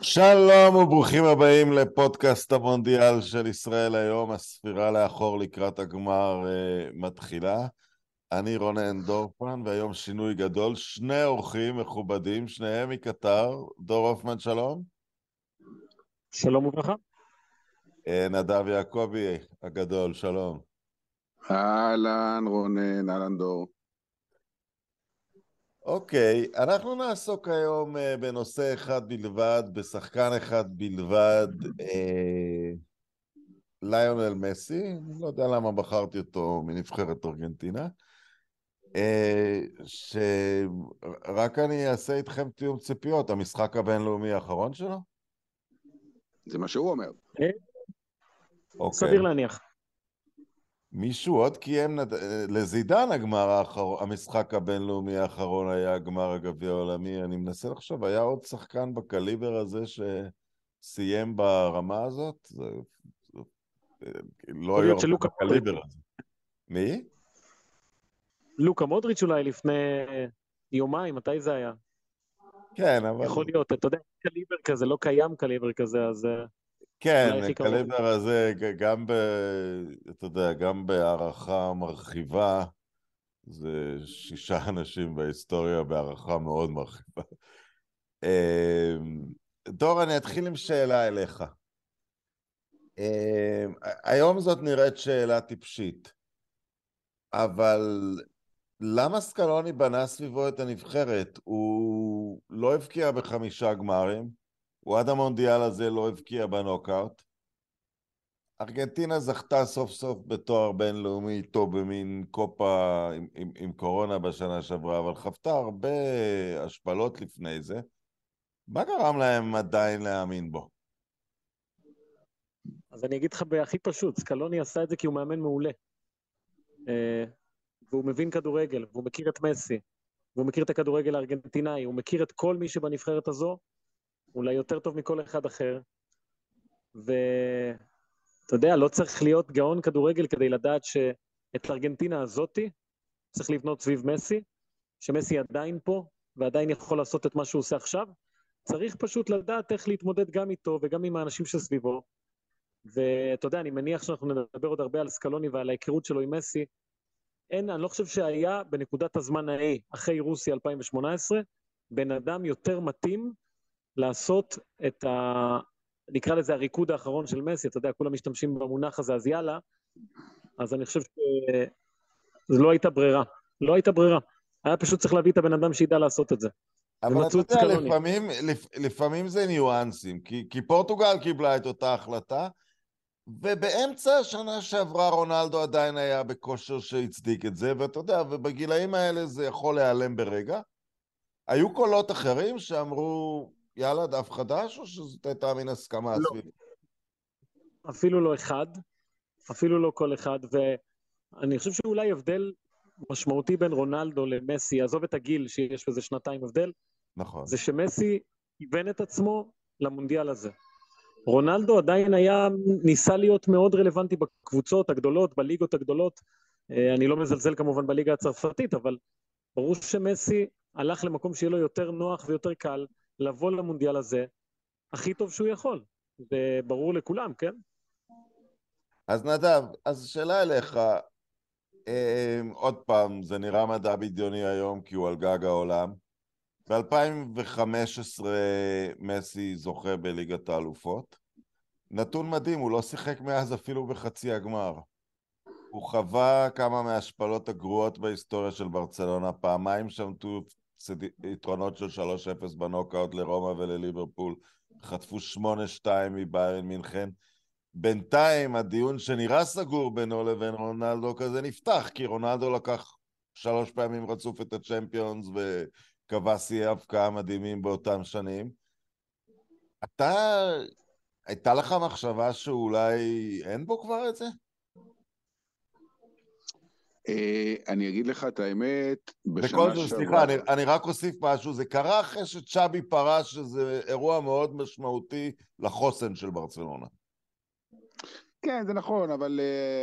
שלום וברוכים הבאים לפודקאסט המונדיאל של ישראל היום, הספירה לאחור לקראת הגמר uh, מתחילה. אני רונן דורפמן, והיום שינוי גדול, שני אורחים מכובדים, שניהם מקטר. דור הופמן, שלום. שלום וברכה. Uh, נדב יעקבי הגדול, שלום. אהלן רונן, אהלן דור. אוקיי, okay, אנחנו נעסוק היום uh, בנושא אחד בלבד, בשחקן אחד בלבד, אה, ליונל מסי, אני לא יודע למה בחרתי אותו מנבחרת ארגנטינה, אה, שרק אני אעשה איתכם תיאום ציפיות, המשחק הבינלאומי האחרון שלו? זה מה שהוא אומר. אה? אוקיי. סביר להניח. מישהו עוד קיים, לזידן הגמר האחרון, המשחק הבינלאומי האחרון היה הגמר הגביע העולמי, אני מנסה לחשוב, היה עוד שחקן בקליבר הזה שסיים ברמה הזאת? זה, זה, לא היה עוד בקליבר הזה. מי? לוקה מודריץ' אולי לפני יומיים, מתי זה היה? כן, אבל... יכול להיות, אתה יודע, קליבר כזה, לא קיים קליבר כזה, אז... כן, הקלבר הזה, גם ב... אתה יודע, גם בהערכה מרחיבה, זה שישה אנשים בהיסטוריה בהערכה מאוד מרחיבה. אמ, דור, אני אתחיל עם שאלה אליך. אמ, היום זאת נראית שאלה טיפשית, אבל למה סקלוני בנה סביבו את הנבחרת? הוא לא הבקיע בחמישה גמרים, הוא עד המונדיאל הזה לא הבקיע בנוקאוט. ארגנטינה זכתה סוף סוף בתואר בינלאומי איתו במין קופה עם, עם, עם קורונה בשנה שעברה, אבל חוותה הרבה השפלות לפני זה. מה גרם להם עדיין להאמין בו? אז אני אגיד לך בהכי פשוט, סקלוני עשה את זה כי הוא מאמן מעולה. אה, והוא מבין כדורגל, והוא מכיר את מסי, והוא מכיר את הכדורגל הארגנטינאי, הוא מכיר את כל מי שבנבחרת הזו, אולי יותר טוב מכל אחד אחר, ואתה יודע, לא צריך להיות גאון כדורגל כדי לדעת שאת ארגנטינה הזאתי צריך לבנות סביב מסי, שמסי עדיין פה ועדיין יכול לעשות את מה שהוא עושה עכשיו, צריך פשוט לדעת איך להתמודד גם איתו וגם עם האנשים שסביבו. ואתה יודע, אני מניח שאנחנו נדבר עוד הרבה על סקלוני ועל ההיכרות שלו עם מסי. אין, אני לא חושב שהיה בנקודת הזמן ההיא, אחרי רוסיה 2018, בן אדם יותר מתאים לעשות את ה... נקרא לזה הריקוד האחרון של מסי, אתה יודע, כולם משתמשים במונח הזה, אז יאללה, אז אני חושב שזו לא הייתה ברירה. לא הייתה ברירה. היה פשוט צריך להביא את הבן אדם שידע לעשות את זה. אבל אתה יודע, לפעמים, לפ, לפעמים זה ניואנסים, כי, כי פורטוגל קיבלה את אותה החלטה, ובאמצע השנה שעברה רונלדו עדיין היה בכושר שהצדיק את זה, ואתה יודע, ובגילאים האלה זה יכול להיעלם ברגע. היו קולות אחרים שאמרו, יאללה, דף חדש, או שזאת הייתה מין הסכמה לא. סביב? אפילו לא אחד, אפילו לא כל אחד, ואני חושב שאולי הבדל משמעותי בין רונלדו למסי, עזוב את הגיל שיש בזה שנתיים הבדל, נכון. זה שמסי כיוון את עצמו למונדיאל הזה. רונלדו עדיין היה, ניסה להיות מאוד רלוונטי בקבוצות הגדולות, בליגות הגדולות. אה, אני לא מזלזל כמובן בליגה הצרפתית, אבל ברור שמסי הלך למקום שיהיה לו יותר נוח ויותר קל, לבוא למונדיאל הזה הכי טוב שהוא יכול. זה ברור לכולם, כן? אז נדב, אז שאלה אליך, אה, עוד פעם, זה נראה מדע בדיוני היום כי הוא על גג העולם. ב-2015 מסי זוכה בליגת האלופות. נתון מדהים, הוא לא שיחק מאז אפילו בחצי הגמר. הוא חווה כמה מההשפלות הגרועות בהיסטוריה של ברצלונה, פעמיים שמטו יתרונות של 3-0 בנוקאוט לרומא ולליברפול, חטפו 8-2 מביירן מינכן. בינתיים הדיון שנראה סגור בינו לבין רונלדו כזה נפתח, כי רונלדו לקח שלוש פעמים רצוף את הצ'מפיונס וקבע שיאי הבקעה מדהימים באותם שנים. אתה, הייתה לך מחשבה שאולי אין בו כבר את זה? אה, אני אגיד לך את האמת, בשנה שעברה... בכל זאת, סליחה, אני, אני רק אוסיף משהו, זה קרה אחרי שצ'אבי פרש, שזה אירוע מאוד משמעותי לחוסן של ברצלונה. כן, זה נכון, אבל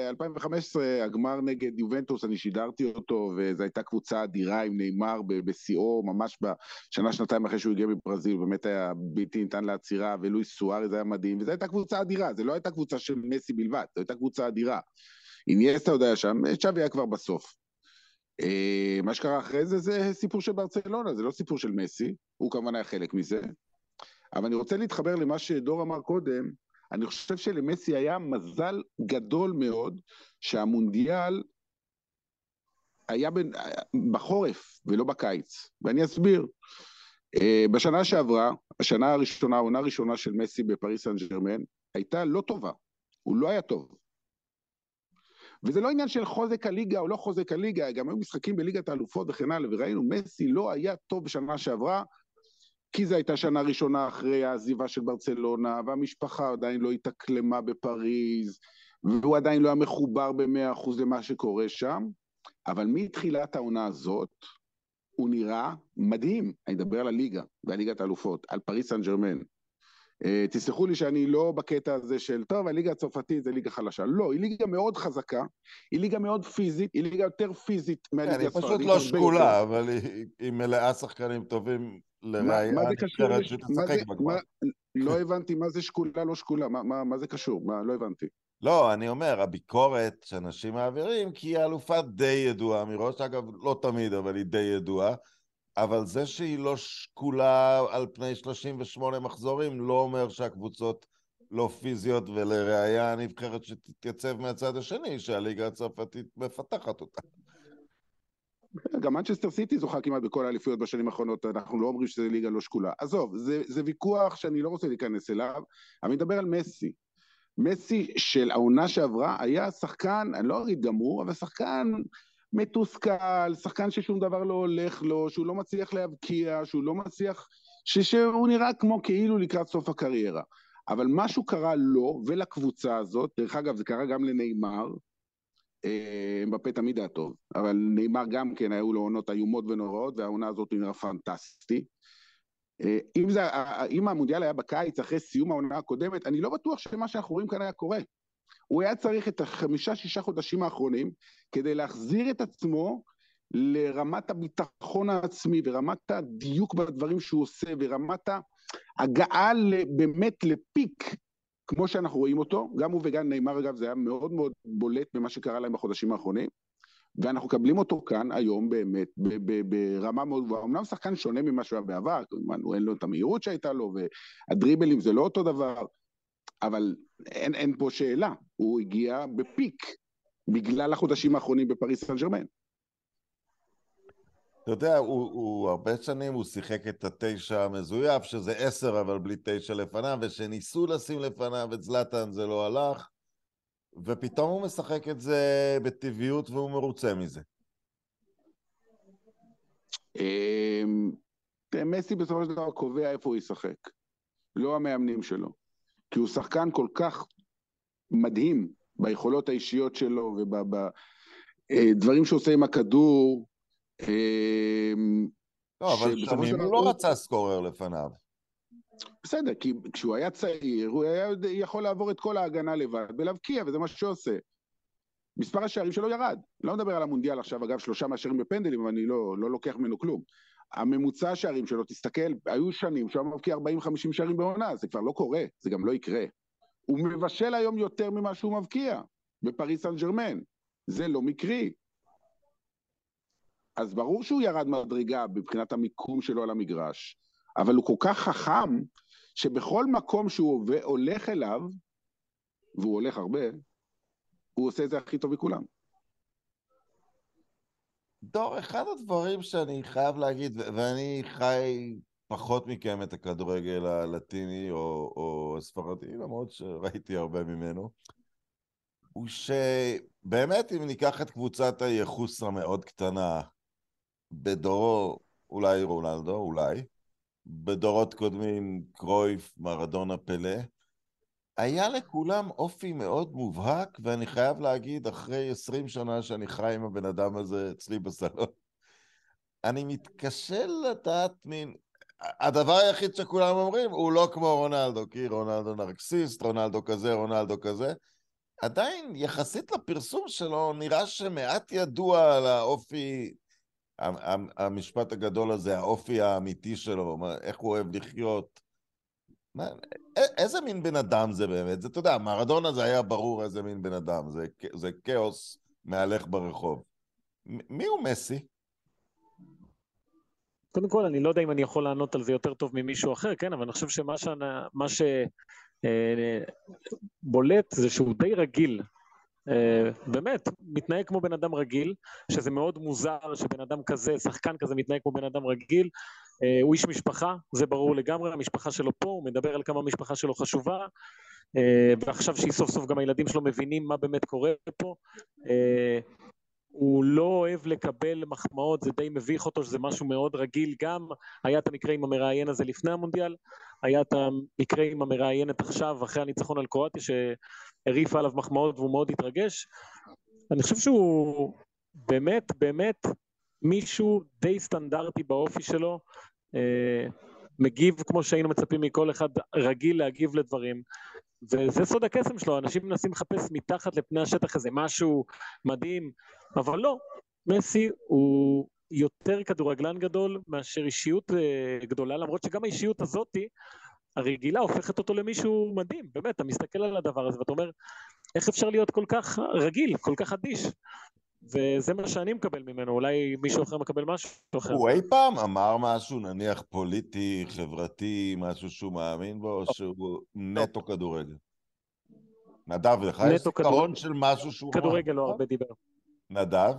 uh, 2015, הגמר נגד יובנטוס, אני שידרתי אותו, וזו הייתה קבוצה אדירה עם נאמר בשיאו, ממש בשנה, שנתיים אחרי שהוא הגיע מברזיל, באמת היה בלתי ניתן לעצירה, ולואיס סוארז היה מדהים, וזו הייתה קבוצה אדירה, זו לא הייתה קבוצה של מסי בלבד, זו הייתה קבוצה אדירה. איניאסטה עוד היה שם, צ'אבי היה כבר בסוף. Uh, מה שקרה אחרי זה, זה סיפור של ברצלונה, זה לא סיפור של מסי, הוא כמובן היה חלק מזה. אבל אני רוצה להתחבר למה שדור אמר קודם, אני חושב שלמסי היה מזל גדול מאוד שהמונדיאל היה בחורף ולא בקיץ, ואני אסביר. אה, בשנה שעברה, השנה הראשונה, העונה הראשונה של מסי בפריס סן ג'רמן, הייתה לא טובה, הוא לא היה טוב. וזה לא עניין של חוזק הליגה או לא חוזק הליגה, גם היו משחקים בליגת האלופות וכן הלאה, וראינו, מסי לא היה טוב בשנה שעברה, כי זו הייתה שנה ראשונה אחרי העזיבה של ברצלונה, והמשפחה עדיין לא התאקלמה בפריז, והוא עדיין לא היה מחובר במאה אחוז למה שקורה שם, אבל מתחילת העונה הזאת, הוא נראה מדהים. אני מדבר על הליגה, ועל ליגת האלופות, על פריס סן ג'רמן. Uh, תסלחו לי שאני לא בקטע הזה של, טוב, הליגה הצרפתית זה ליגה חלשה. לא, היא ליגה מאוד חזקה, היא ליגה מאוד פיזית, היא ליגה יותר פיזית מהליגה הספרדית. היא פשוט לא שקולה, אבל היא, מלאה שחקנים טובים לראייה נבחרת שתשחק בגמר. לא הבנתי מה זה שקולה, לא שקולה, מה, מה, מה זה קשור? מה, לא הבנתי. לא, אני אומר, הביקורת שאנשים מעבירים, כי היא אלופה די ידועה מראש, אגב, לא תמיד, אבל היא די ידועה, אבל זה שהיא לא שקולה על פני 38 מחזורים, לא אומר שהקבוצות לא פיזיות, ולראיה הנבחרת שתתייצב מהצד השני, שהליגה הצרפתית מפתחת אותה. גם מנצ'סטר סיטי זוכה כמעט בכל האליפויות בשנים האחרונות, אנחנו לא אומרים שזו ליגה לא שקולה. עזוב, זה, זה ויכוח שאני לא רוצה להיכנס אליו, אני מדבר על מסי. מסי של העונה שעברה היה שחקן, אני לא אגיד גמור, אבל שחקן מתוסכל, שחקן ששום דבר לא הולך לו, שהוא לא מצליח להבקיע, שהוא לא מצליח... ש, שהוא נראה כמו כאילו לקראת סוף הקריירה. אבל משהו קרה לו ולקבוצה הזאת, דרך אגב זה קרה גם לנאמר, אמבפה תמיד היה טוב, אבל נאמר גם כן, היו לו עונות איומות ונוראות, והעונה הזאת נראה פנטסטי. אה, אם, זה, אם המונדיאל היה בקיץ אחרי סיום העונה הקודמת, אני לא בטוח שמה שאנחנו רואים כאן היה קורה. הוא היה צריך את החמישה-שישה חודשים האחרונים כדי להחזיר את עצמו לרמת הביטחון העצמי ורמת הדיוק בדברים שהוא עושה ורמת ההגעה באמת לפיק כמו שאנחנו רואים אותו, גם הוא וגם נאמר אגב, זה היה מאוד מאוד בולט במה שקרה להם בחודשים האחרונים, ואנחנו מקבלים אותו כאן היום באמת ברמה מאוד גבוהה. אמנם שחקן שונה ממה שהוא היה בעבר, כמובן, הוא אין לו את המהירות שהייתה לו, והדריבלים זה לא אותו דבר, אבל אין, אין פה שאלה, הוא הגיע בפיק בגלל החודשים האחרונים בפריס סן ג'רמן. אתה יודע, הוא, הוא הרבה שנים, הוא שיחק את התשע המזויף, שזה עשר אבל בלי תשע לפניו, ושניסו לשים לפניו את זלאטן זה לא הלך, ופתאום הוא משחק את זה בטבעיות והוא מרוצה מזה. אמ, מסי בסופו של דבר קובע איפה הוא ישחק, לא המאמנים שלו. כי הוא שחקן כל כך מדהים ביכולות האישיות שלו ובדברים אה, שהוא עושה עם הכדור, אמ, לא, אבל שנים הוא לא רצה סקורר לפניו. בסדר, כי כשהוא היה צעיר, הוא היה יכול לעבור את כל ההגנה לבד ולהבקיע, וזה מה שהוא עושה. מספר השערים שלו ירד. לא מדבר על המונדיאל עכשיו, אגב, שלושה מהשערים בפנדלים, אבל אני לא, לא לוקח ממנו כלום. הממוצע השערים שלו, תסתכל, היו שנים שהוא מבקיע 40-50 שערים בעונה, זה כבר לא קורה, זה גם לא יקרה. הוא מבשל היום יותר ממה שהוא מבקיע בפריס סן ג'רמן. זה לא מקרי. אז ברור שהוא ירד מדרגה מבחינת המיקום שלו על המגרש, אבל הוא כל כך חכם, שבכל מקום שהוא הולך אליו, והוא הולך הרבה, הוא עושה את זה הכי טוב מכולם. דור, אחד הדברים שאני חייב להגיד, ואני חי פחות מכם את הכדורגל הלטיני או, או הספרדי, למרות שראיתי הרבה ממנו, הוא שבאמת אם ניקח את קבוצת הייחוס המאוד קטנה בדורו, אולי רונלדו, אולי, בדורות קודמים קרויף, מרדונה, פלא, היה לכולם אופי מאוד מובהק, ואני חייב להגיד, אחרי עשרים שנה שאני חי עם הבן אדם הזה אצלי בסלון, אני מתקשה לדעת מין... הדבר היחיד שכולם אומרים, הוא לא כמו רונלדו, כי רונלדו נרקסיסט, רונלדו כזה, רונלדו כזה, עדיין, יחסית לפרסום שלו, נראה שמעט ידוע על האופי, המשפט הגדול הזה, האופי האמיתי שלו, איך הוא אוהב לחיות. מה, איזה מין בן אדם זה באמת? זה, אתה יודע, מרדונה זה היה ברור איזה מין בן אדם, זה, זה כאוס מהלך ברחוב. מי הוא מסי? קודם כל, אני לא יודע אם אני יכול לענות על זה יותר טוב ממישהו אחר, כן, אבל אני חושב שמה שבולט אה, זה שהוא די רגיל. אה, באמת, מתנהג כמו בן אדם רגיל, שזה מאוד מוזר שבן אדם כזה, שחקן כזה מתנהג כמו בן אדם רגיל. אה, הוא איש משפחה, זה ברור לגמרי, המשפחה שלו פה, הוא מדבר על כמה המשפחה שלו חשובה, ועכשיו שהיא סוף סוף גם הילדים שלו מבינים מה באמת קורה פה. הוא לא אוהב לקבל מחמאות, זה די מביך אותו, שזה משהו מאוד רגיל גם. היה את המקרה עם המראיין הזה לפני המונדיאל, היה את המקרה עם המראיינת עכשיו, אחרי הניצחון על קרואטיה, שהרעיפה עליו מחמאות והוא מאוד התרגש. אני חושב שהוא באמת, באמת מישהו די סטנדרטי באופי שלו, אה, מגיב כמו שהיינו מצפים מכל אחד רגיל להגיב לדברים. וזה סוד הקסם שלו, אנשים מנסים לחפש מתחת לפני השטח איזה משהו מדהים, אבל לא, מסי הוא יותר כדורגלן גדול מאשר אישיות אה, גדולה, למרות שגם האישיות הזאתי, הרגילה, הופכת אותו למישהו מדהים, באמת, אתה מסתכל על הדבר הזה ואתה אומר, איך אפשר להיות כל כך רגיל, כל כך אדיש? וזה מה שאני מקבל ממנו, אולי מישהו אחר מקבל משהו אחר. הוא אי פעם אמר משהו, נניח פוליטי, חברתי, משהו שהוא מאמין בו, או שהוא נטו כדורגל? נדב, לך יש זיכרון של משהו שהוא... כדורגל לא הרבה דיבר. נדב?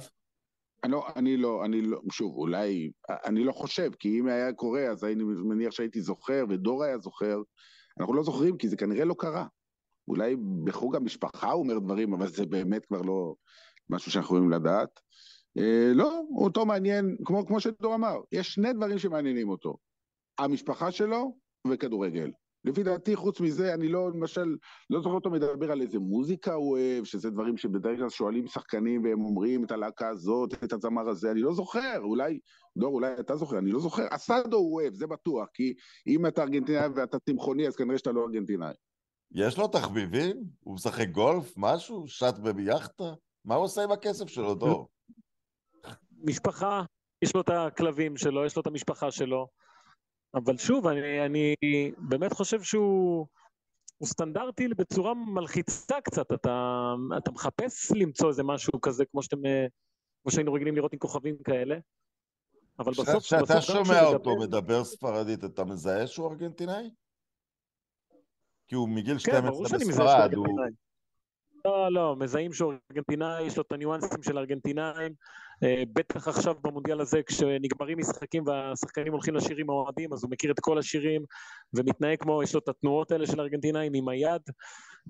לא, אני לא, אני לא, שוב, אולי, אני לא חושב, כי אם היה קורה, אז אני מניח שהייתי זוכר, ודור היה זוכר. אנחנו לא זוכרים, כי זה כנראה לא קרה. אולי בחוג המשפחה הוא אומר דברים, אבל זה באמת כבר לא משהו שאנחנו יכולים לדעת. אה, לא, אותו מעניין, כמו, כמו שדור אמר, יש שני דברים שמעניינים אותו. המשפחה שלו וכדורגל. לפי דעתי, חוץ מזה, אני לא, למשל, לא זוכר אותו מדבר על איזה מוזיקה הוא אוהב, שזה דברים שבדרך כלל שואלים שחקנים והם אומרים את הלהקה הזאת, את הזמר הזה, אני לא זוכר, אולי, דור, אולי אתה זוכר, אני לא זוכר. אסדו הוא אוהב, זה בטוח, כי אם אתה ארגנטינאי ואתה צמחוני, אז כנראה שאתה לא ארגנטינאי. יש לו תחביבים? הוא משחק גולף? משהו? שט ביאכטה? מה הוא עושה עם הכסף שלו, דור? משפחה, יש לו את הכלבים שלו, יש לו את המשפחה שלו. אבל שוב, אני, אני באמת חושב שהוא סטנדרטי בצורה מלחיצה קצת. אתה, אתה מחפש למצוא איזה משהו כזה, כמו שאתם, כמו שהיינו רגילים לראות עם כוכבים כאלה. אבל בסוף... כשאתה שומע אותו מדבר... מדבר ספרדית, אתה מזהה שהוא ארגנטינאי? כי הוא מגיל 12 כן, שהוא ארגנטינאי. לא, לא, מזהים שהוא ארגנטינאי, יש לו את הניואנסים של ארגנטינאים. אה, בטח עכשיו במונדיאל הזה, כשנגמרים משחקים והשחקנים הולכים לשיר עם האוהדים, אז הוא מכיר את כל השירים ומתנהג כמו, יש לו את התנועות האלה של ארגנטינאים עם היד.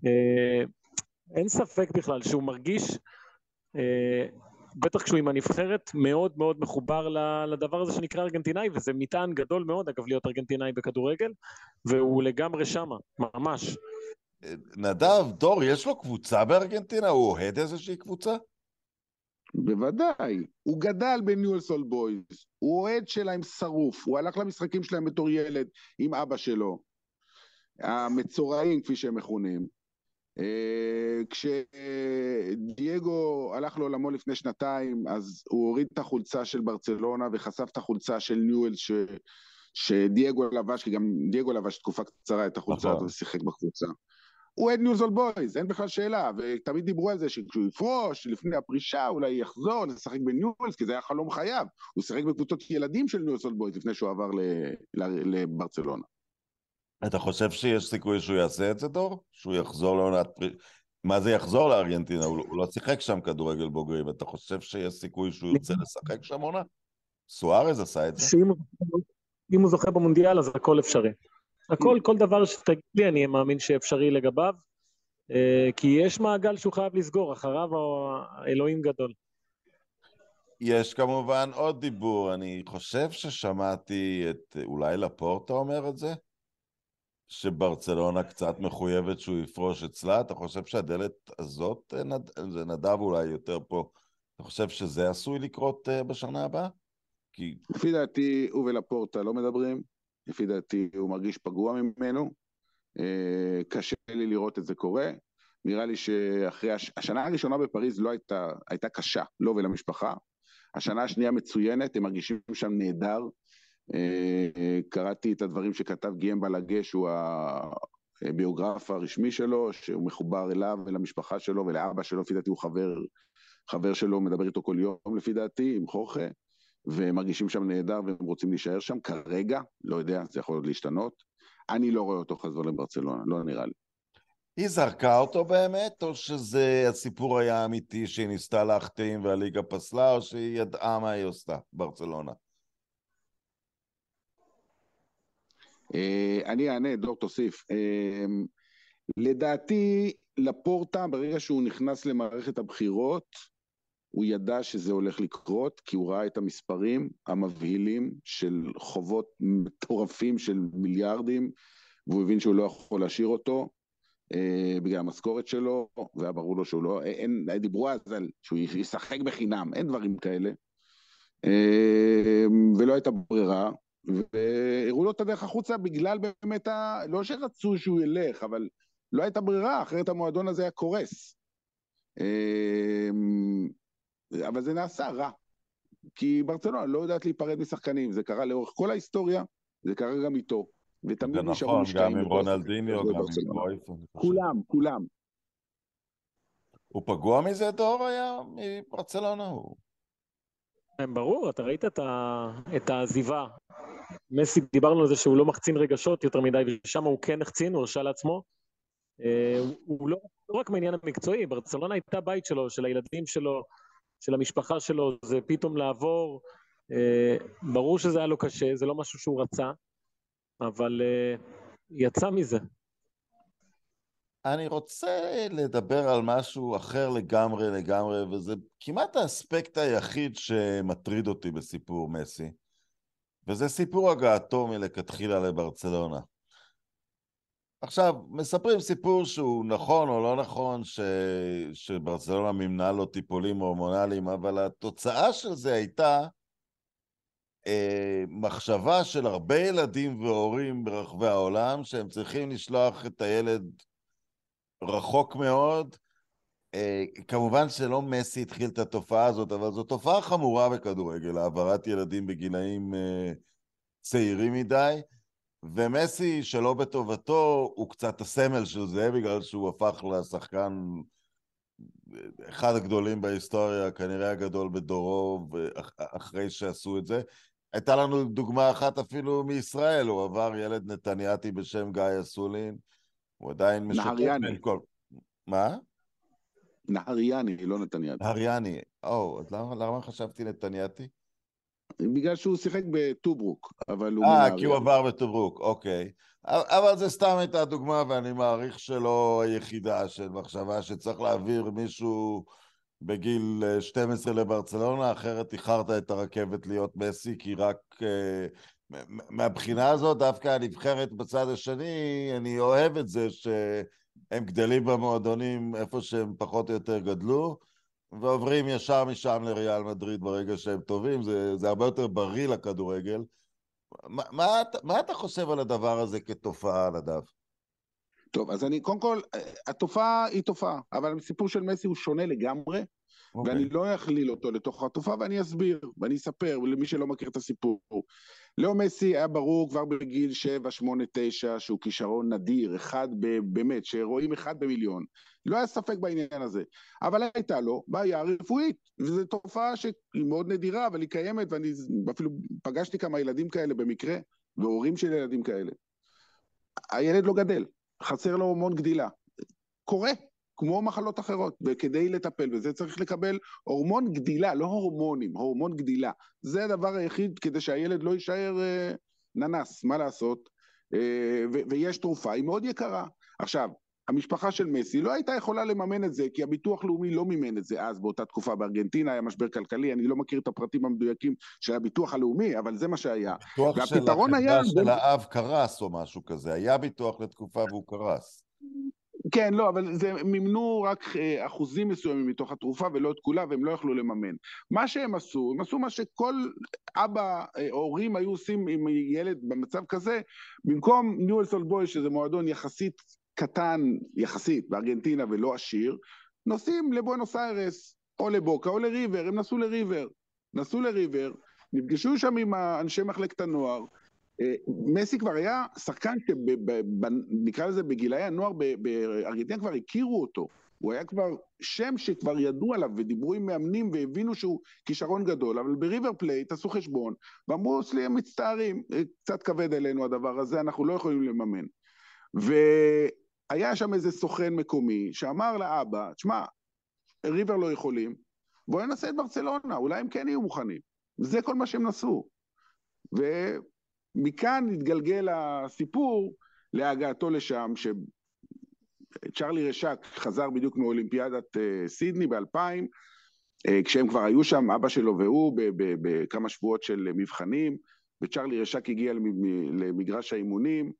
אה, אין ספק בכלל שהוא מרגיש, אה, בטח כשהוא עם הנבחרת, מאוד מאוד מחובר לדבר הזה שנקרא ארגנטינאי, וזה מטען גדול מאוד, אגב, להיות ארגנטינאי בכדורגל, והוא לגמרי שמה, ממש. נדב, דור, יש לו קבוצה בארגנטינה? הוא אוהד איזושהי קבוצה? בוודאי. הוא גדל בניואלס אול בויז, הוא אוהד שלהם שרוף, הוא הלך למשחקים שלהם בתור ילד עם אבא שלו. המצורעים, כפי שהם מכונים. אה, כשדייגו הלך לעולמו לפני שנתיים, אז הוא הוריד את החולצה של ברצלונה וחשף את החולצה של ניואלס ש... שדייגו לבש, כי גם דייגו לבש תקופה קצרה את החולצה נכון. הזאת ושיחק בקבוצה. הוא אוהד ניואלס אולד בויז, אין בכלל שאלה, ותמיד דיברו על זה שכשהוא יפרוש, לפני הפרישה אולי יחזור לשחק בניואלס, כי זה היה חלום חייו, הוא שיחק בקבוצות ילדים של ניואלס אולד בויז לפני שהוא עבר לברצלונה. אתה חושב שיש סיכוי שהוא יעשה את זה, דור? שהוא יחזור לעונת פרישה? מה זה יחזור לארגנטינה? הוא, הוא לא שיחק שם כדורגל בוגרים, אתה חושב שיש סיכוי שהוא ירצה לשחק שם עונה? סוארז עשה את זה. שאם הוא זוכה במונדיאל אז הכל אפשרי. הכל, כל דבר שתגיד לי, אני מאמין שאפשרי לגביו, אה, כי יש מעגל שהוא חייב לסגור, אחריו אלוהים גדול. יש כמובן עוד דיבור, אני חושב ששמעתי את, אולי לפורטה אומר את זה? שברצלונה קצת מחויבת שהוא יפרוש אצלה, אתה חושב שהדלת הזאת, אה, נד... זה נדב אולי יותר פה, אתה חושב שזה עשוי לקרות אה, בשנה הבאה? כי... לפי דעתי, הוא ולפורטה לא מדברים, לפי דעתי הוא מרגיש פגוע ממנו, אה, קשה לי לראות את זה קורה. נראה לי שאחרי, הש... השנה הראשונה בפריז לא הייתה, הייתה קשה, לא ולמשפחה. השנה השנייה מצוינת, הם מרגישים שם נהדר. אה, קראתי את הדברים שכתב גיאם בלגה, שהוא הביוגרף הרשמי שלו, שהוא מחובר אליו ולמשפחה שלו ולאבא שלו, לפי דעתי הוא חבר, חבר שלו, מדבר איתו כל יום לפי דעתי, עם חוכה, והם מרגישים שם נהדר והם רוצים להישאר שם. כרגע, לא יודע, זה יכול עוד להשתנות. אני לא רואה אותו חזור לברצלונה, לא נראה לי. היא זרקה אותו באמת, או שזה הסיפור היה אמיתי שהיא ניסתה להחתים והליגה פסלה, או שהיא ידעה מה היא עושה, ברצלונה? אה, אני אענה, דור תוסיף. אה, לדעתי, לפורטה, ברגע שהוא נכנס למערכת הבחירות, הוא ידע שזה הולך לקרות, כי הוא ראה את המספרים המבהילים של חובות מטורפים של מיליארדים, והוא הבין שהוא לא יכול להשאיר אותו. אה, בגלל המשכורת שלו, והיה ברור לו שהוא לא, אין, דיברו אז על שהוא ישחק בחינם, אין דברים כאלה. אה, ולא הייתה ברירה, והראו לו את הדרך החוצה בגלל באמת, ה... לא שרצו שהוא ילך, אבל לא הייתה ברירה, אחרת המועדון הזה היה קורס. אבל זה נעשה רע, כי ברצלונה לא יודעת להיפרד משחקנים, זה קרה לאורך כל ההיסטוריה, זה קרה גם איתו. ותמיד נשארו משקעים. נכון, גם עם רונלדיניו, גם עם קרויף. כולם, כולם. הוא פגוע מזה, דור היה מברצלונה? ברור, אתה ראית את, ה... את העזיבה. מסי, דיברנו על זה שהוא לא מחצין רגשות יותר מדי, ושם הוא כן החצין, הוא הרשה לעצמו. אה, הוא לא, לא רק מהעניין המקצועי, ברצלונה הייתה בית שלו, של הילדים שלו, של המשפחה שלו, זה פתאום לעבור. אה, ברור שזה היה לו קשה, זה לא משהו שהוא רצה. אבל uh, יצא מזה. אני רוצה לדבר על משהו אחר לגמרי לגמרי, וזה כמעט האספקט היחיד שמטריד אותי בסיפור מסי, וזה סיפור הגעתו מלכתחילה לברצלונה. עכשיו, מספרים סיפור שהוא נכון או לא נכון, ש... שברצלונה מימנה לו טיפולים הורמונליים, אבל התוצאה של זה הייתה אה, מחשבה של הרבה ילדים והורים ברחבי העולם שהם צריכים לשלוח את הילד רחוק מאוד. אה, כמובן שלא מסי התחיל את התופעה הזאת, אבל זו תופעה חמורה בכדורגל, העברת ילדים בגילאים אה, צעירים מדי. ומסי, שלא בטובתו, הוא קצת הסמל של זה, בגלל שהוא הפך לשחקן אחד הגדולים בהיסטוריה, כנראה הגדול בדורו, אחרי שעשו את זה. הייתה לנו דוגמה אחת אפילו מישראל, הוא עבר ילד נתניאתי בשם גיא אסולין, הוא עדיין משותף נהריאני. כל... מה? נהריאני, לא נתניאתי. נהריאני, או, אז למה, למה חשבתי נתניאתי? בגלל שהוא שיחק בטוברוק, אבל הוא... אה, כי הוא עבר בטוברוק, אוקיי. אבל זה סתם הייתה דוגמה, ואני מעריך שלא היחידה של מחשבה שצריך להעביר מישהו... בגיל 12 אה, לברצלונה, אחרת איחרת את הרכבת להיות מסי, כי רק uh, מהבחינה הזאת, דווקא הנבחרת בצד השני, אני אוהב את זה שהם גדלים במועדונים איפה שהם פחות או יותר גדלו, ועוברים ישר משם לריאל מדריד ברגע שהם טובים, זה, זה הרבה יותר בריא לכדורגל. מה, מה, מה אתה חושב על הדבר הזה כתופעה, נדב? טוב, אז אני, קודם כל, התופעה היא תופעה, אבל הסיפור של מסי הוא שונה לגמרי, okay. אוקיי. ואני לא אכליל אותו לתוך התופעה, ואני אסביר, ואני אספר למי שלא מכיר את הסיפור. לאו מסי היה ברור כבר בגיל 7, 8, 9, שהוא כישרון נדיר, אחד ב, באמת, שרואים אחד במיליון. לא היה ספק בעניין הזה. אבל הייתה לו בעיה רפואית, וזו תופעה שהיא מאוד נדירה, אבל היא קיימת, ואני אפילו פגשתי כמה ילדים כאלה במקרה, והורים של ילדים כאלה. הילד לא גדל, חסר לו הורמון גדילה. קורה, כמו מחלות אחרות, וכדי לטפל בזה צריך לקבל הורמון גדילה, לא הורמונים, הורמון גדילה. זה הדבר היחיד כדי שהילד לא יישאר אה, ננס, מה לעשות? אה, ו- ויש תרופה, היא מאוד יקרה. עכשיו, המשפחה של מסי לא הייתה יכולה לממן את זה, כי הביטוח לאומי לא מימן את זה אז, באותה תקופה בארגנטינה, היה משבר כלכלי, אני לא מכיר את הפרטים המדויקים של הביטוח הלאומי, אבל זה מה שהיה. ביטוח של החברה של האב קרס או משהו כזה, היה ביטוח לתקופה והוא קרס. כן, לא, אבל זה מימנו רק אה, אחוזים מסוימים מתוך התרופה ולא את כולה, והם לא יכלו לממן. מה שהם עשו, הם עשו מה שכל אבא, אה, הורים היו עושים עם ילד במצב כזה, במקום ניו אלס אולד בוי, שזה מועדון יחסית קטן יחסית בארגנטינה ולא עשיר, נוסעים לבואנוס איירס, או לבוקה או לריבר, הם נסעו לריבר. נסעו לריבר, נפגשו שם עם אנשי מחלקת הנוער. אה, מסי כבר היה שחקן שנקרא לזה בגילאי הנוער בארגנטינה כבר הכירו אותו. הוא היה כבר שם שכבר ידעו עליו ודיברו עם מאמנים והבינו שהוא כישרון גדול, אבל בריבר פלייט עשו חשבון ואמרו, אצלי הם מצטערים, אה, קצת כבד עלינו הדבר הזה, אנחנו לא יכולים לממן. והיה שם איזה סוכן מקומי שאמר לאבא, תשמע, ריבר לא יכולים, בואו ננסה את ברצלונה, אולי הם כן יהיו מוכנים. זה כל מה שהם נסו. ומכאן התגלגל הסיפור להגעתו לשם, שצ'רלי רשק חזר בדיוק מאולימפיאדת אה, סידני באלפיים, אה, כשהם כבר היו שם, אבא שלו והוא, בכמה שבועות של מבחנים, וצ'רלי רשק הגיע למגרש האימונים,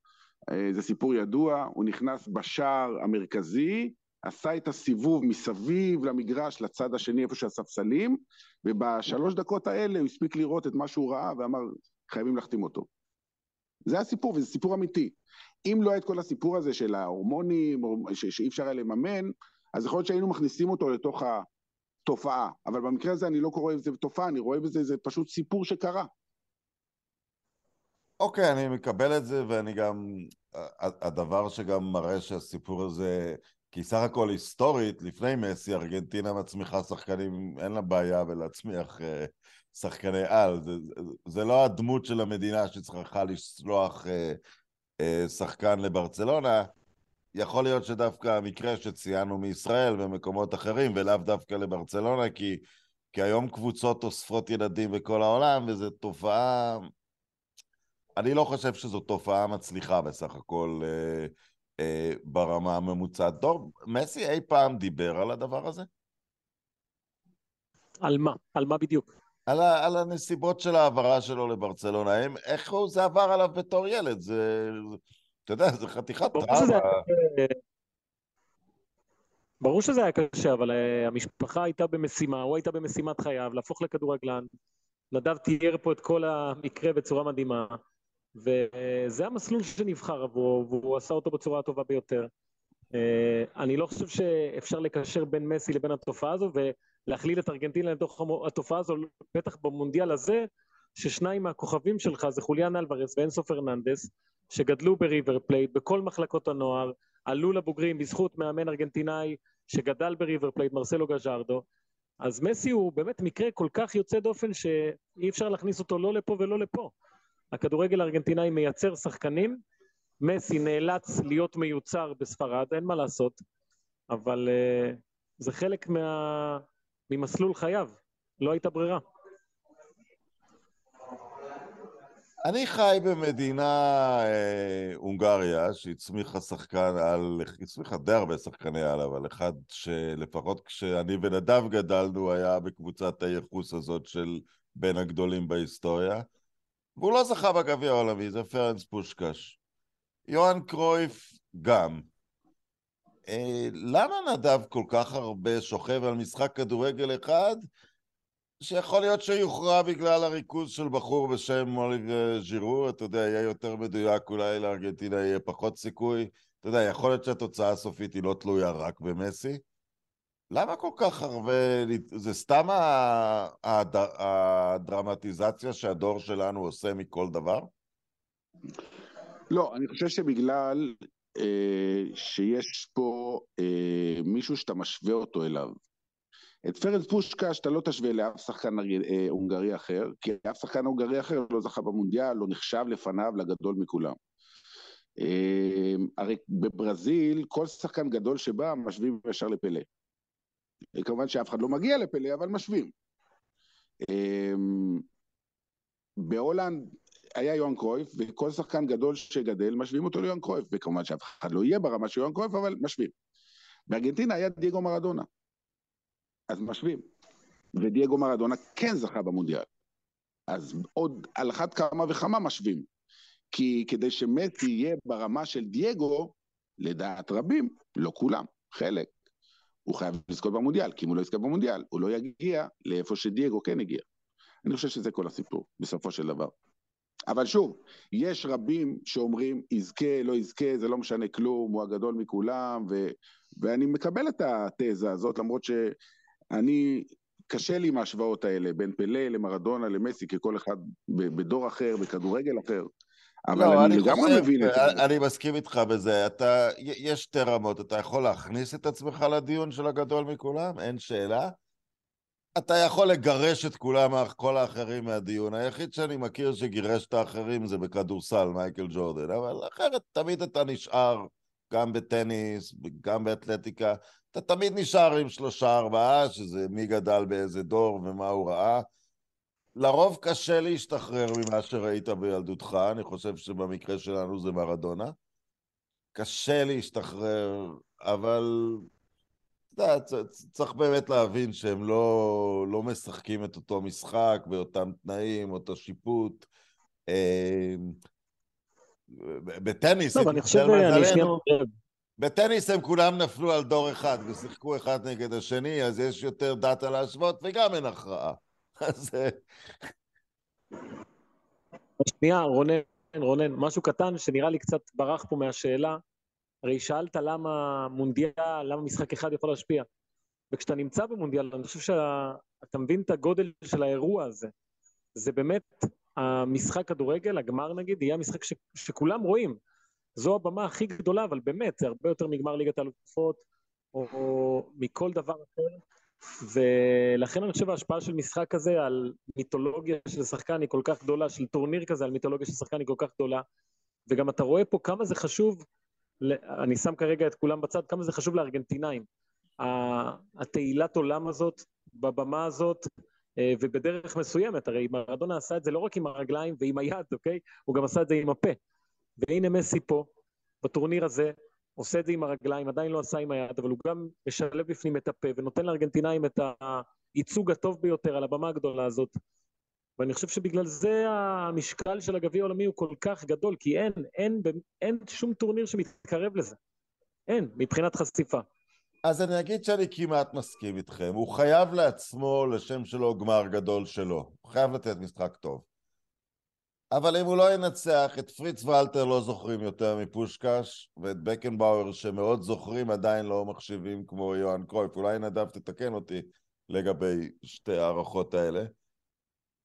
אה, זה סיפור ידוע, הוא נכנס בשער המרכזי, עשה את הסיבוב מסביב למגרש, לצד השני, איפה שהספסלים, ובשלוש דקות האלה הוא הספיק לראות את מה שהוא ראה ואמר, חייבים להחתים אותו. זה הסיפור, וזה סיפור אמיתי. אם לא היה את כל הסיפור הזה של ההורמונים, שאי אפשר היה לממן, אז יכול להיות שהיינו מכניסים אותו לתוך התופעה. אבל במקרה הזה אני לא קורא לזה תופעה, אני רואה בזה, זה פשוט סיפור שקרה. אוקיי, okay, אני מקבל את זה, ואני גם... הדבר שגם מראה שהסיפור הזה כי סך הכל היסטורית, לפני מסי, ארגנטינה מצמיחה שחקנים, אין לה בעיה בלהצמיח uh, שחקני על. זה, זה, לא הדמות של המדינה שצריכה לשלוח uh, uh, שחקן לברצלונה. יכול להיות שדווקא המקרה שציינו מישראל ומקומות אחרים, ולאו דווקא לברצלונה, כי, כי היום קבוצות אוספות ילדים בכל העולם, וזו תופעה... אני לא חושב שזו תופעה מצליחה בסך הכל. Uh, אה, ברמה הממוצעת. דור, מסי אי פעם דיבר על הדבר הזה? על מה? על מה בדיוק? על, ה, על הנסיבות של ההעברה שלו לברצלונה. הם, איך הוא, זה עבר עליו בתור ילד? זה, אתה יודע, זה חתיכת טראומה. ברור שזה היה קשה, אבל uh, המשפחה הייתה במשימה, הוא הייתה במשימת חייו, להפוך לכדורגלן. נדב תיאר פה את כל המקרה בצורה מדהימה. וזה המסלול שנבחר עבורו, והוא עשה אותו בצורה הטובה ביותר. אה, אני לא חושב שאפשר לקשר בין מסי לבין התופעה הזו, ולהכליל את ארגנטינה לתוך התופעה הזו, בטח במונדיאל הזה, ששניים מהכוכבים שלך זה חוליאן אלוורס ואנסו פרננדס, שגדלו בריבר פלייט, בכל מחלקות הנוער, עלו לבוגרים בזכות מאמן ארגנטינאי שגדל בריבר פלייט, מרסלו גז'ארדו. אז מסי הוא באמת מקרה כל כך יוצא דופן שאי אפשר להכניס אותו לא לפה ולא לפה. הכדורגל הארגנטינאי מייצר שחקנים, מסי נאלץ להיות מיוצר בספרד, אין מה לעשות, אבל uh, זה חלק מה... ממסלול חייו, לא הייתה ברירה. אני חי במדינה אה, הונגריה שהצמיחה שחקן על, הצמיחה די הרבה שחקני על, אבל אחד שלפחות כשאני ונדב גדלנו היה בקבוצת הייחוס הזאת של בין הגדולים בהיסטוריה. והוא לא זכה בגביע העולמי, זה פרנס פושקש. יוהאן קרויף גם. אה, למה נדב כל כך הרבה שוכב על משחק כדורגל אחד, שיכול להיות שיוכרע בגלל הריכוז של בחור בשם מוליב ז'ירו, אתה יודע, יהיה יותר מדויק, אולי לארגנטינה יהיה פחות סיכוי. אתה יודע, יכול להיות שהתוצאה הסופית היא לא תלויה רק במסי. למה כל כך הרבה, זה סתם הדרמטיזציה שהדור שלנו עושה מכל דבר? לא, אני חושב שבגלל אה, שיש פה אה, מישהו שאתה משווה אותו אליו. את פרנס פושקה שאתה לא תשווה לאף שחקן אה, הונגרי אחר, כי אף שחקן הונגרי אחר לא זכה במונדיאל, לא נחשב לפניו לגדול מכולם. אה, הרי בברזיל, כל שחקן גדול שבא משווים ישר לפלא. כמובן שאף אחד לא מגיע לפלא, אבל משווים. אמ, בהולנד היה יוהאן קרויף, וכל שחקן גדול שגדל, משווים אותו ליוהאן קרויף, וכמובן שאף אחד לא יהיה ברמה של יוהאן קרויף, אבל משווים. בארגנטינה היה דייגו מרדונה, אז משווים. ודייגו מרדונה כן זכה במונדיאל. אז עוד על אחת כמה וכמה משווים. כי כדי שמטי יהיה ברמה של דייגו, לדעת רבים, לא כולם, חלק, הוא חייב לזכות במונדיאל, כי אם הוא לא יזכה במונדיאל, הוא לא יגיע לאיפה שדייגו כן הגיע. אני חושב שזה כל הסיפור, בסופו של דבר. אבל שוב, יש רבים שאומרים, יזכה, לא יזכה, זה לא משנה כלום, הוא הגדול מכולם, ו, ואני מקבל את התזה הזאת, למרות שאני, קשה לי עם ההשוואות האלה, בין פלא למרדונה למסי, ככל אחד בדור אחר, בכדורגל אחר. אבל לא, אני, לגמרי מבין את זה. אני מסכים איתך בזה. אתה, יש שתי רמות, אתה יכול להכניס את עצמך לדיון של הגדול מכולם, אין שאלה. אתה יכול לגרש את כולם, כל האחרים מהדיון. היחיד שאני מכיר שגירש את האחרים זה בכדורסל, מייקל ג'ורדן. אבל אחרת תמיד אתה נשאר, גם בטניס, גם באתלטיקה, אתה תמיד נשאר עם שלושה ארבעה, שזה מי גדל באיזה דור ומה הוא ראה. לרוב קשה להשתחרר ממה שראית בילדותך, אני חושב שבמקרה שלנו זה מרדונה. קשה להשתחרר, אבל יודע, צריך באמת להבין שהם לא, לא משחקים את אותו משחק באותם תנאים, אותו שיפוט. אה, בטניס, טוב, אני חושב, אני שנייה... בטניס הם כולם נפלו על דור אחד ושיחקו אחד נגד השני, אז יש יותר דאטה להשוות וגם אין הכרעה. אז... אה, שנייה, רונן, רונן, משהו קטן שנראה לי קצת ברח פה מהשאלה. הרי שאלת למה מונדיאל, למה משחק אחד יכול להשפיע. וכשאתה נמצא במונדיאל, אני חושב שאתה מבין את הגודל של האירוע הזה. זה באמת, המשחק כדורגל, הגמר נגיד, יהיה המשחק ש, שכולם רואים. זו הבמה הכי גדולה, אבל באמת, זה הרבה יותר מגמר ליגת האלופות, או, או מכל דבר אחר. ולכן אני חושב ההשפעה של משחק כזה על מיתולוגיה של שחקן היא כל כך גדולה, של טורניר כזה על מיתולוגיה של שחקן היא כל כך גדולה. וגם אתה רואה פה כמה זה חשוב אני שם כרגע את כולם בצד, כמה זה חשוב לארגנטינאים. התהילת עולם הזאת, בבמה הזאת, אה, ובדרך מסוימת, הרי מרדונה עשה את זה לא רק עם הרגליים ועם היד, אוקיי? הוא גם עשה את זה עם הפה. והנה מסי פה, בטורניר הזה, עושה את זה עם הרגליים, עדיין לא עשה עם היד, אבל הוא גם משלב בפנים את הפה ונותן לארגנטינאים את הייצוג הטוב ביותר על הבמה הגדולה הזאת. ואני חושב שבגלל זה המשקל של הגביע העולמי הוא כל כך גדול, כי אין, אין, אין, שום טורניר שמתקרב לזה. אין, מבחינת חשיפה. אז אני אגיד שאני כמעט מסכים איתכם. הוא חייב לעצמו, לשם שלו, גמר גדול שלו. הוא חייב לתת משחק טוב. אבל אם הוא לא ינצח, את פריץ ואלתר לא זוכרים יותר מפושקש, ואת בקנבאואר שמאוד זוכרים עדיין לא מחשיבים כמו יוהאן קרויף. אולי נדב תתקן אותי לגבי שתי ההערכות האלה.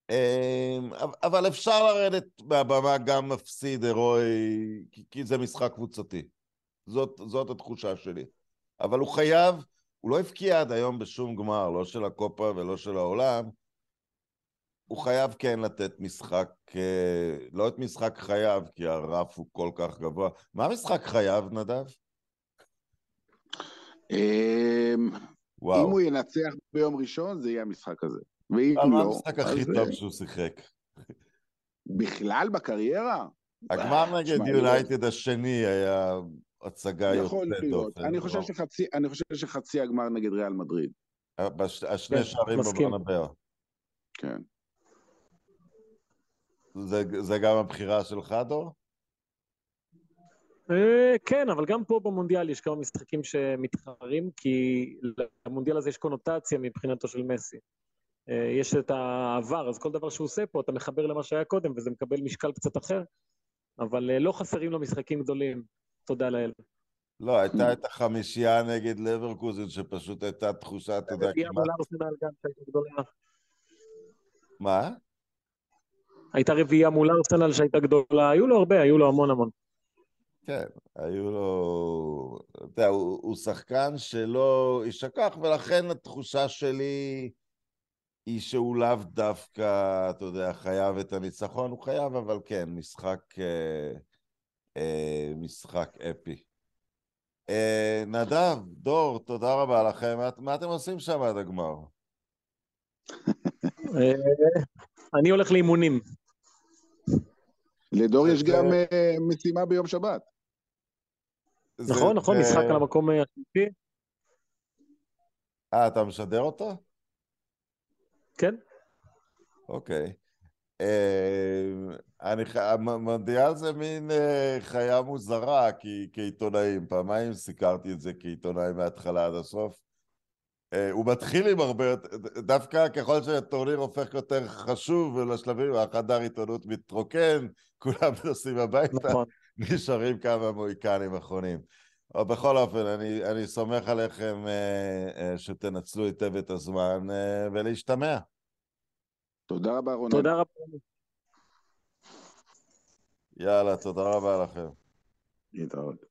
אמ, אבל אפשר לרדת מהבמה גם מפסיד הירואי, כי זה משחק קבוצתי. זאת, זאת התחושה שלי. אבל הוא חייב, הוא לא הבקיע עד היום בשום גמר, לא של הקופה ולא של העולם. הוא חייב כן לתת משחק, אה, לא את משחק חייו, כי הרף הוא כל כך גבוה. מה משחק חייו, נדב? אמ, אם הוא ינצח ביום ראשון, זה יהיה המשחק הזה. ואם לא... מה המשחק הכי טוב שהוא שיחק? בכלל בקריירה? הגמר אה, נגד יונייטד השני היה הצגה יוצאת דופן. אני חושב שחצי, אני חושב שחצי הגמר נגד ריאל מדריד. השני כן, שערים בברנבאו. כן. זה גם הבחירה שלך, דור? אה, כן, אבל גם פה במונדיאל יש כמה משחקים שמתחרים, כי למונדיאל הזה יש קונוטציה מבחינתו של מסי. אה, יש את העבר, אז כל דבר שהוא עושה פה, אתה מחבר למה שהיה קודם, וזה מקבל משקל קצת אחר, אבל אה, לא חסרים לו משחקים גדולים, תודה לאל. לא, הייתה את החמישייה נגד לברקוזן, שפשוט הייתה תחושה, אתה יודע, כמעט... מה? הייתה רביעייה מול ארסנל שהייתה גדולה, היו לו הרבה, היו לו המון המון. כן, היו לו... אתה יודע, הוא, הוא שחקן שלא יישכח, ולכן התחושה שלי... היא שהוא לאו דווקא, אתה יודע, חייב את הניצחון, הוא חייב, אבל כן, משחק, אה, אה, משחק אפי. אה, נדב, דור, תודה רבה לכם. מה, מה אתם עושים שם עד הגמר? אה, אני הולך לאימונים. לדור יש גם אה, משימה ביום שבת. נכון, נכון, משחק על המקום השלישי. אה, אתה משדר אותו? כן. אוקיי. אה, אני, מונדיאל זה מין אה, חיה מוזרה כי, כעיתונאים. פעמיים סיקרתי את זה כעיתונאי מההתחלה עד הסוף. אה, הוא מתחיל עם הרבה יותר, דווקא ככל שהטורניר הופך יותר חשוב ולשלבים, החדר עיתונות מתרוקן, כולם נוסעים הביתה, נכון. נשארים כמה מוהיקנים אחרונים. אבל בכל אופן, אני, אני סומך עליכם אה, אה, שתנצלו היטב את הזמן אה, ולהשתמע. תודה רבה, רונן. תודה רבה. יאללה, תודה רבה לכם. להתראות.